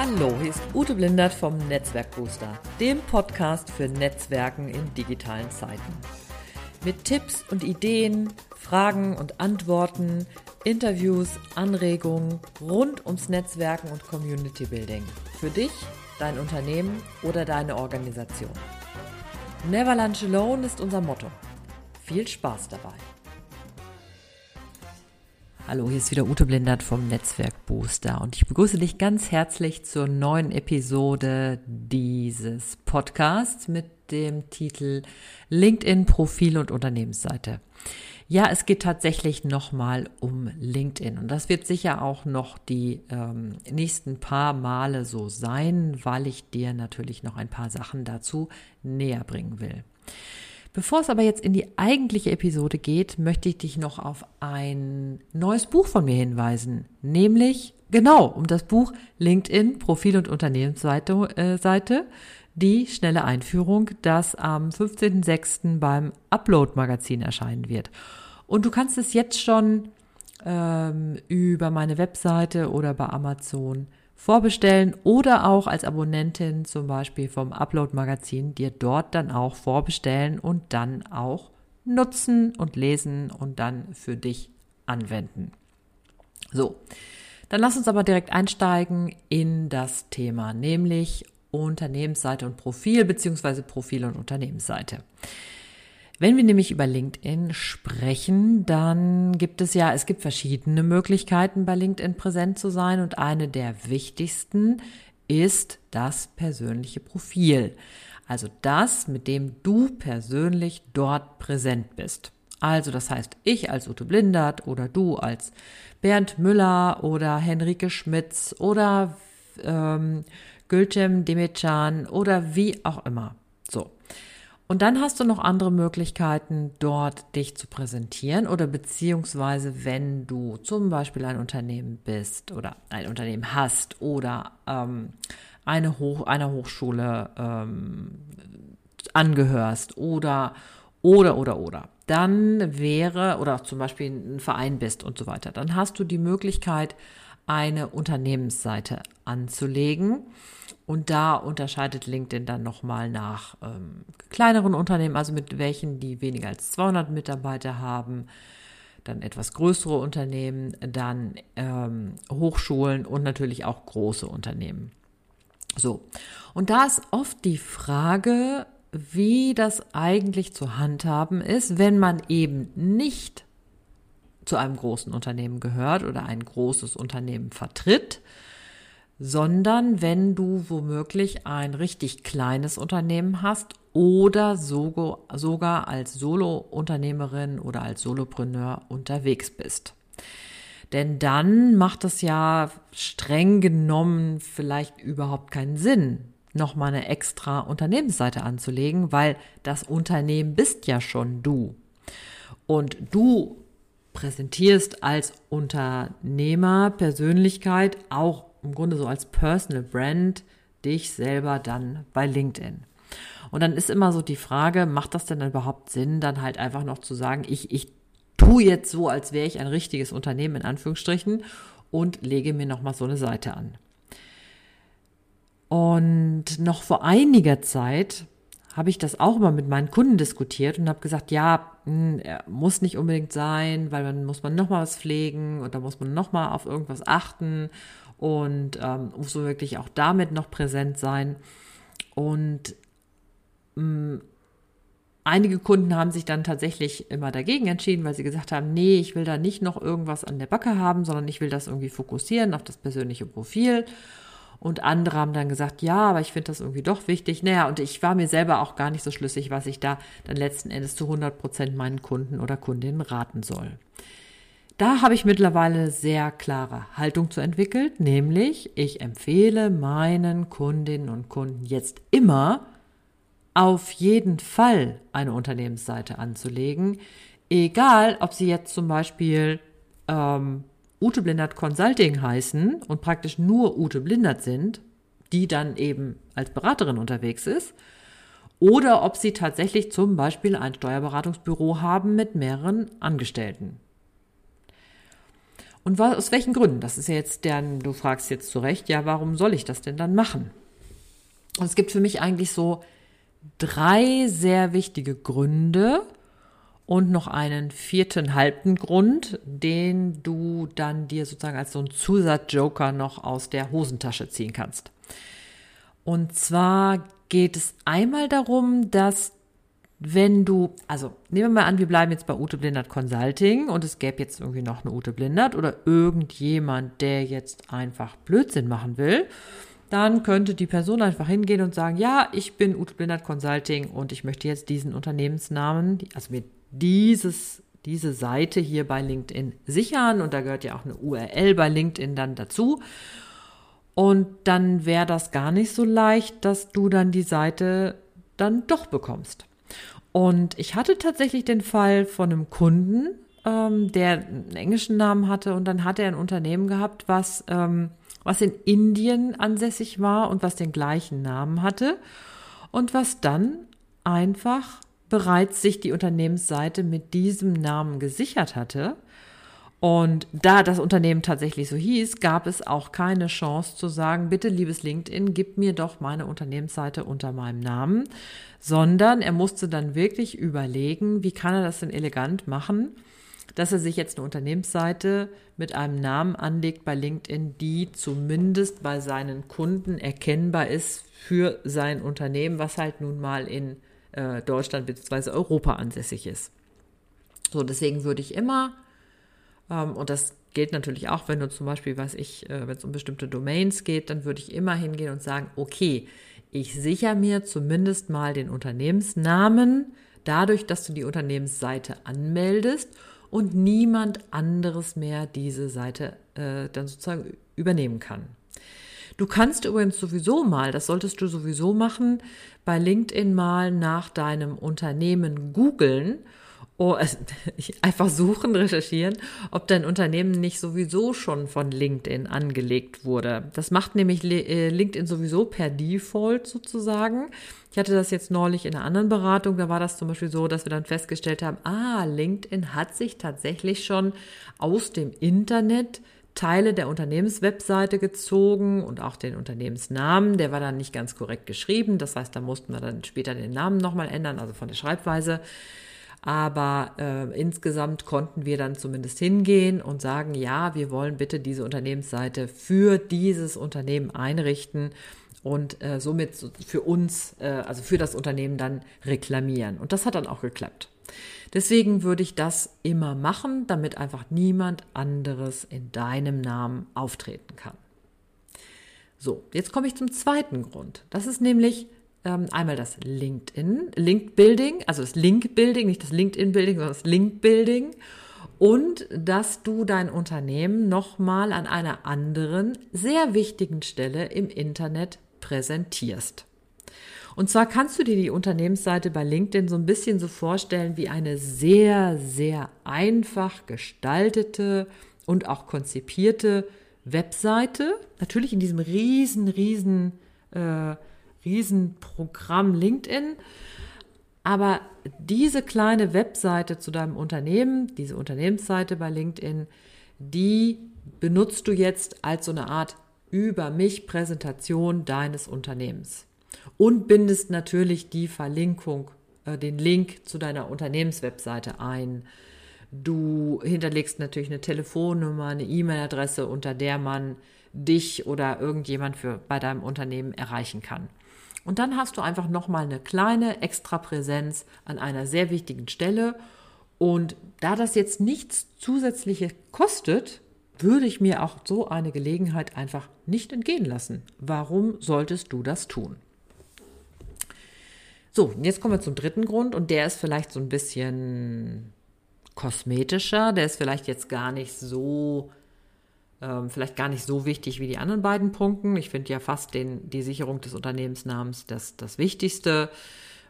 Hallo, hier ist Ute Blindert vom Netzwerkbooster, dem Podcast für Netzwerken in digitalen Zeiten. Mit Tipps und Ideen, Fragen und Antworten, Interviews, Anregungen rund ums Netzwerken und Community Building. Für dich, dein Unternehmen oder deine Organisation. Never Lunch Alone ist unser Motto. Viel Spaß dabei! Hallo, hier ist wieder Ute Blindert vom Netzwerk Booster und ich begrüße dich ganz herzlich zur neuen Episode dieses Podcasts mit dem Titel LinkedIn Profil und Unternehmensseite. Ja, es geht tatsächlich nochmal um LinkedIn und das wird sicher auch noch die ähm, nächsten paar Male so sein, weil ich dir natürlich noch ein paar Sachen dazu näher bringen will. Bevor es aber jetzt in die eigentliche Episode geht, möchte ich dich noch auf ein neues Buch von mir hinweisen, nämlich genau um das Buch LinkedIn Profil- und Unternehmensseite, äh, Seite, die schnelle Einführung, das am 15.06. beim Upload Magazin erscheinen wird. Und du kannst es jetzt schon ähm, über meine Webseite oder bei Amazon vorbestellen oder auch als Abonnentin zum Beispiel vom Upload Magazin dir dort dann auch vorbestellen und dann auch nutzen und lesen und dann für dich anwenden. So, dann lass uns aber direkt einsteigen in das Thema, nämlich Unternehmensseite und Profil beziehungsweise Profil und Unternehmensseite. Wenn wir nämlich über LinkedIn sprechen, dann gibt es ja, es gibt verschiedene Möglichkeiten bei LinkedIn präsent zu sein und eine der wichtigsten ist das persönliche Profil. Also das, mit dem du persönlich dort präsent bist. Also das heißt, ich als Ute Blindert oder du als Bernd Müller oder Henrike Schmitz oder ähm, Gülcem Demetcan oder wie auch immer. So. Und dann hast du noch andere Möglichkeiten, dort dich zu präsentieren oder beziehungsweise wenn du zum Beispiel ein Unternehmen bist oder ein Unternehmen hast oder ähm, eine Hoch einer Hochschule ähm, angehörst oder oder oder oder dann wäre oder zum Beispiel ein Verein bist und so weiter, dann hast du die Möglichkeit, eine Unternehmensseite anzulegen. Und da unterscheidet LinkedIn dann nochmal nach ähm, kleineren Unternehmen, also mit welchen, die weniger als 200 Mitarbeiter haben, dann etwas größere Unternehmen, dann ähm, Hochschulen und natürlich auch große Unternehmen. So, und da ist oft die Frage, wie das eigentlich zu handhaben ist, wenn man eben nicht zu einem großen Unternehmen gehört oder ein großes Unternehmen vertritt, sondern wenn du womöglich ein richtig kleines Unternehmen hast oder sogar als Solo-Unternehmerin oder als Solopreneur unterwegs bist. Denn dann macht es ja streng genommen vielleicht überhaupt keinen Sinn, nochmal eine extra Unternehmensseite anzulegen, weil das Unternehmen bist ja schon du. Und du präsentierst als Unternehmer, Persönlichkeit, auch im Grunde so als Personal Brand, dich selber dann bei LinkedIn. Und dann ist immer so die Frage, macht das denn überhaupt Sinn, dann halt einfach noch zu sagen, ich, ich tue jetzt so, als wäre ich ein richtiges Unternehmen in Anführungsstrichen und lege mir nochmal so eine Seite an. Und noch vor einiger Zeit habe ich das auch immer mit meinen Kunden diskutiert und habe gesagt, ja, hm, muss nicht unbedingt sein, weil dann muss man nochmal was pflegen und da muss man nochmal auf irgendwas achten und ähm, muss so wirklich auch damit noch präsent sein. Und mh, hm, einige Kunden haben sich dann tatsächlich immer dagegen entschieden, weil sie gesagt haben, nee, ich will da nicht noch irgendwas an der Backe haben, sondern ich will das irgendwie fokussieren auf das persönliche Profil. Und andere haben dann gesagt, ja, aber ich finde das irgendwie doch wichtig. Naja, und ich war mir selber auch gar nicht so schlüssig, was ich da dann letzten Endes zu 100 Prozent meinen Kunden oder Kundinnen raten soll. Da habe ich mittlerweile sehr klare Haltung zu entwickelt, nämlich ich empfehle meinen Kundinnen und Kunden jetzt immer, auf jeden Fall eine Unternehmensseite anzulegen, egal ob sie jetzt zum Beispiel ähm, Ute Blindert Consulting heißen und praktisch nur Ute Blindert sind, die dann eben als Beraterin unterwegs ist, oder ob sie tatsächlich zum Beispiel ein Steuerberatungsbüro haben mit mehreren Angestellten. Und aus welchen Gründen? Das ist ja jetzt der, du fragst jetzt zu Recht, ja, warum soll ich das denn dann machen? Und es gibt für mich eigentlich so drei sehr wichtige Gründe und noch einen vierten halben Grund, den du dann dir sozusagen als so ein Zusatzjoker noch aus der Hosentasche ziehen kannst. Und zwar geht es einmal darum, dass wenn du, also nehmen wir mal an, wir bleiben jetzt bei Ute Blindert Consulting und es gäbe jetzt irgendwie noch eine Ute Blindert oder irgendjemand, der jetzt einfach Blödsinn machen will, dann könnte die Person einfach hingehen und sagen, ja, ich bin Ute Blindert Consulting und ich möchte jetzt diesen Unternehmensnamen, also mir dieses, diese Seite hier bei LinkedIn sichern und da gehört ja auch eine URL bei LinkedIn dann dazu. Und dann wäre das gar nicht so leicht, dass du dann die Seite dann doch bekommst. Und ich hatte tatsächlich den Fall von einem Kunden, ähm, der einen englischen Namen hatte und dann hat er ein Unternehmen gehabt, was, ähm, was in Indien ansässig war und was den gleichen Namen hatte und was dann einfach bereits sich die Unternehmensseite mit diesem Namen gesichert hatte. Und da das Unternehmen tatsächlich so hieß, gab es auch keine Chance zu sagen, bitte liebes LinkedIn, gib mir doch meine Unternehmensseite unter meinem Namen, sondern er musste dann wirklich überlegen, wie kann er das denn elegant machen, dass er sich jetzt eine Unternehmensseite mit einem Namen anlegt bei LinkedIn, die zumindest bei seinen Kunden erkennbar ist für sein Unternehmen, was halt nun mal in äh, Deutschland bzw. Europa ansässig ist. So, deswegen würde ich immer ähm, und das gilt natürlich auch, wenn du zum Beispiel, was ich, äh, wenn es um bestimmte Domains geht, dann würde ich immer hingehen und sagen, okay, ich sichere mir zumindest mal den Unternehmensnamen dadurch, dass du die Unternehmensseite anmeldest und niemand anderes mehr diese Seite äh, dann sozusagen übernehmen kann. Du kannst übrigens sowieso mal, das solltest du sowieso machen, bei LinkedIn mal nach deinem Unternehmen googeln oh, einfach suchen, recherchieren, ob dein Unternehmen nicht sowieso schon von LinkedIn angelegt wurde. Das macht nämlich äh, LinkedIn sowieso per Default sozusagen. Ich hatte das jetzt neulich in einer anderen Beratung, da war das zum Beispiel so, dass wir dann festgestellt haben, ah, LinkedIn hat sich tatsächlich schon aus dem Internet Teile der Unternehmenswebseite gezogen und auch den Unternehmensnamen. Der war dann nicht ganz korrekt geschrieben. Das heißt, da mussten wir dann später den Namen nochmal ändern, also von der Schreibweise. Aber äh, insgesamt konnten wir dann zumindest hingehen und sagen, ja, wir wollen bitte diese Unternehmensseite für dieses Unternehmen einrichten und äh, somit für uns, äh, also für das Unternehmen dann reklamieren. Und das hat dann auch geklappt. Deswegen würde ich das immer machen, damit einfach niemand anderes in deinem Namen auftreten kann. So, jetzt komme ich zum zweiten Grund. Das ist nämlich ähm, einmal das LinkedIn, Link Building, also das Link Building, nicht das LinkedIn Building, sondern das Link Building. Und dass du dein Unternehmen nochmal an einer anderen, sehr wichtigen Stelle im Internet präsentierst. Und zwar kannst du dir die Unternehmensseite bei LinkedIn so ein bisschen so vorstellen wie eine sehr, sehr einfach gestaltete und auch konzipierte Webseite. Natürlich in diesem riesen, riesen äh, Riesenprogramm LinkedIn. Aber diese kleine Webseite zu deinem Unternehmen, diese Unternehmensseite bei LinkedIn, die benutzt du jetzt als so eine Art über mich Präsentation deines Unternehmens und bindest natürlich die Verlinkung, äh, den Link zu deiner Unternehmenswebseite ein. Du hinterlegst natürlich eine Telefonnummer, eine E-Mail-Adresse, unter der man dich oder irgendjemand für bei deinem Unternehmen erreichen kann. Und dann hast du einfach nochmal eine kleine Extrapräsenz an einer sehr wichtigen Stelle. Und da das jetzt nichts zusätzliches kostet, würde ich mir auch so eine Gelegenheit einfach nicht entgehen lassen. Warum solltest du das tun? So, jetzt kommen wir zum dritten Grund und der ist vielleicht so ein bisschen kosmetischer, der ist vielleicht jetzt gar nicht so ähm, vielleicht gar nicht so wichtig wie die anderen beiden Punkte. Ich finde ja fast den, die Sicherung des Unternehmensnamens das, das Wichtigste.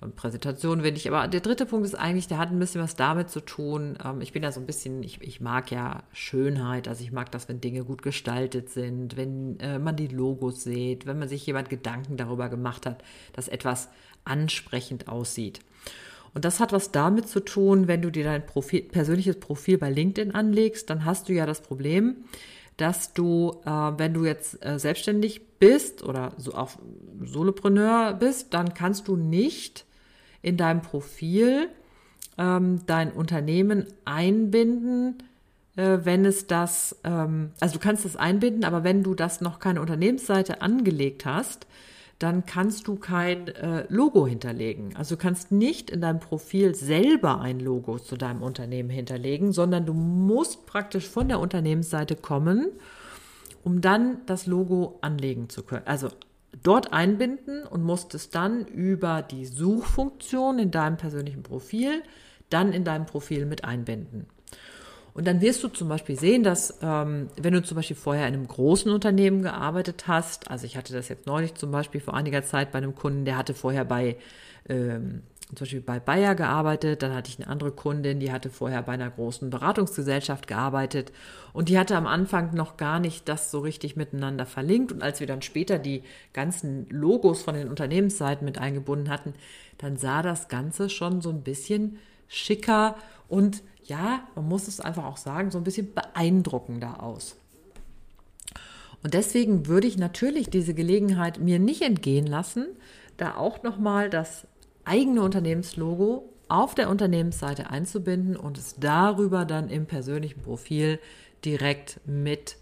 Und Präsentation will ich. Aber der dritte Punkt ist eigentlich, der hat ein bisschen was damit zu tun. Ähm, ich bin ja so ein bisschen, ich, ich mag ja Schönheit. Also ich mag das, wenn Dinge gut gestaltet sind, wenn äh, man die Logos sieht, wenn man sich jemand Gedanken darüber gemacht hat, dass etwas ansprechend aussieht. Und das hat was damit zu tun, wenn du dir dein Profil, persönliches Profil bei LinkedIn anlegst, dann hast du ja das Problem, dass du, äh, wenn du jetzt äh, selbstständig bist oder so auch Solopreneur bist, dann kannst du nicht in deinem Profil ähm, dein Unternehmen einbinden, äh, wenn es das, ähm, also du kannst es einbinden, aber wenn du das noch keine Unternehmensseite angelegt hast, dann kannst du kein äh, Logo hinterlegen. Also du kannst nicht in deinem Profil selber ein Logo zu deinem Unternehmen hinterlegen, sondern du musst praktisch von der Unternehmensseite kommen, um dann das Logo anlegen zu können. Also dort einbinden und musst es dann über die Suchfunktion in deinem persönlichen Profil dann in deinem Profil mit einbinden. Und dann wirst du zum Beispiel sehen, dass ähm, wenn du zum Beispiel vorher in einem großen Unternehmen gearbeitet hast, also ich hatte das jetzt neulich zum Beispiel vor einiger Zeit bei einem Kunden, der hatte vorher bei ähm, zum Beispiel bei Bayer gearbeitet, dann hatte ich eine andere Kundin, die hatte vorher bei einer großen Beratungsgesellschaft gearbeitet und die hatte am Anfang noch gar nicht das so richtig miteinander verlinkt. Und als wir dann später die ganzen Logos von den Unternehmensseiten mit eingebunden hatten, dann sah das Ganze schon so ein bisschen schicker und ja, man muss es einfach auch sagen, so ein bisschen beeindruckender aus. Und deswegen würde ich natürlich diese Gelegenheit mir nicht entgehen lassen, da auch nochmal das eigene Unternehmenslogo auf der Unternehmensseite einzubinden und es darüber dann im persönlichen Profil direkt mit,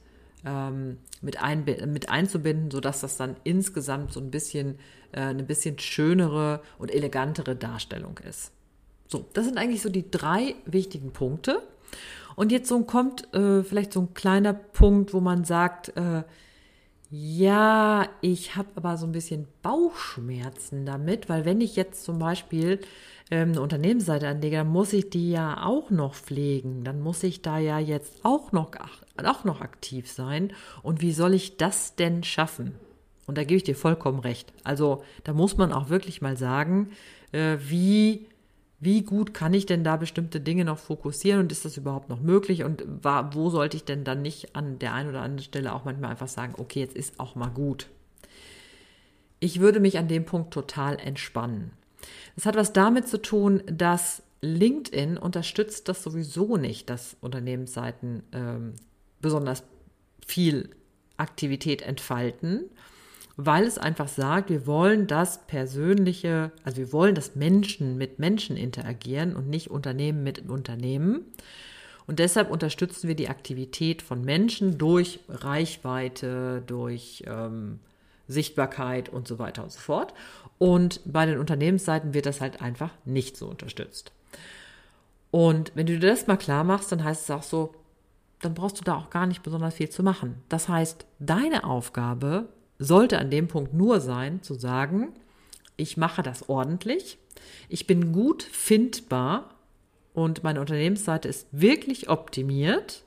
ähm, mit, mit einzubinden, sodass das dann insgesamt so ein bisschen äh, eine bisschen schönere und elegantere Darstellung ist. So, das sind eigentlich so die drei wichtigen Punkte. Und jetzt so kommt äh, vielleicht so ein kleiner Punkt, wo man sagt, äh, ja, ich habe aber so ein bisschen Bauchschmerzen damit, weil wenn ich jetzt zum Beispiel ähm, eine Unternehmensseite anlege, dann muss ich die ja auch noch pflegen. Dann muss ich da ja jetzt auch noch, auch noch aktiv sein. Und wie soll ich das denn schaffen? Und da gebe ich dir vollkommen recht. Also da muss man auch wirklich mal sagen, äh, wie wie gut kann ich denn da bestimmte Dinge noch fokussieren und ist das überhaupt noch möglich und wo sollte ich denn dann nicht an der einen oder anderen Stelle auch manchmal einfach sagen, okay, jetzt ist auch mal gut. Ich würde mich an dem Punkt total entspannen. Das hat was damit zu tun, dass LinkedIn unterstützt das sowieso nicht, dass Unternehmensseiten ähm, besonders viel Aktivität entfalten weil es einfach sagt, wir wollen das persönliche, also wir wollen, dass Menschen mit Menschen interagieren und nicht Unternehmen mit Unternehmen. Und deshalb unterstützen wir die Aktivität von Menschen durch Reichweite, durch ähm, Sichtbarkeit und so weiter und so fort. Und bei den Unternehmensseiten wird das halt einfach nicht so unterstützt. Und wenn du dir das mal klar machst, dann heißt es auch so, dann brauchst du da auch gar nicht besonders viel zu machen. Das heißt, deine Aufgabe sollte an dem Punkt nur sein, zu sagen, ich mache das ordentlich, ich bin gut findbar und meine Unternehmensseite ist wirklich optimiert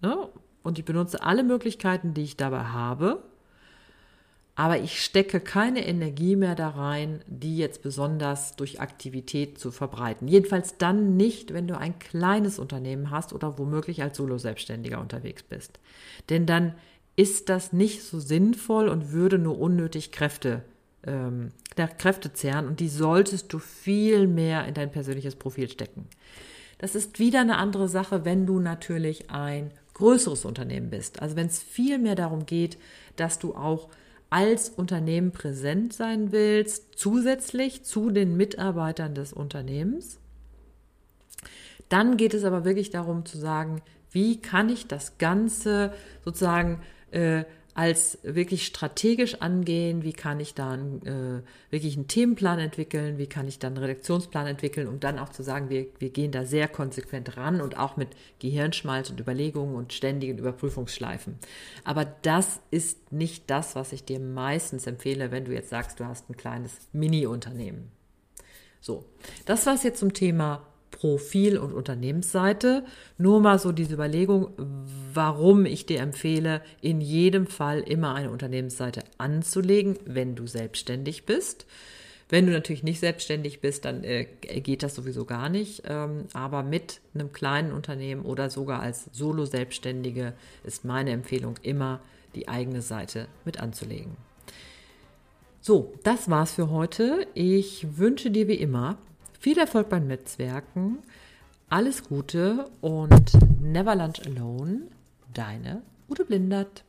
ne, und ich benutze alle Möglichkeiten, die ich dabei habe, aber ich stecke keine Energie mehr da rein, die jetzt besonders durch Aktivität zu verbreiten. Jedenfalls dann nicht, wenn du ein kleines Unternehmen hast oder womöglich als Solo-Selbstständiger unterwegs bist. Denn dann ist das nicht so sinnvoll und würde nur unnötig Kräfte, ähm, Kräfte zehren und die solltest du viel mehr in dein persönliches Profil stecken. Das ist wieder eine andere Sache, wenn du natürlich ein größeres Unternehmen bist. Also wenn es viel mehr darum geht, dass du auch als Unternehmen präsent sein willst, zusätzlich zu den Mitarbeitern des Unternehmens. Dann geht es aber wirklich darum zu sagen, wie kann ich das Ganze sozusagen äh, als wirklich strategisch angehen, wie kann ich dann äh, wirklich einen Themenplan entwickeln, wie kann ich dann einen Redaktionsplan entwickeln, um dann auch zu sagen, wir, wir gehen da sehr konsequent ran und auch mit Gehirnschmalz und Überlegungen und ständigen Überprüfungsschleifen. Aber das ist nicht das, was ich dir meistens empfehle, wenn du jetzt sagst, du hast ein kleines Mini-Unternehmen. So, das war es jetzt zum Thema Profil- und Unternehmensseite. Nur mal so diese Überlegung, warum ich dir empfehle, in jedem Fall immer eine Unternehmensseite anzulegen, wenn du selbstständig bist. Wenn du natürlich nicht selbstständig bist, dann äh, geht das sowieso gar nicht. Ähm, aber mit einem kleinen Unternehmen oder sogar als Solo-Selbstständige ist meine Empfehlung immer, die eigene Seite mit anzulegen. So, das war's für heute. Ich wünsche dir wie immer Viel Erfolg beim Netzwerken, alles Gute und never lunch alone, deine Ute Blindert.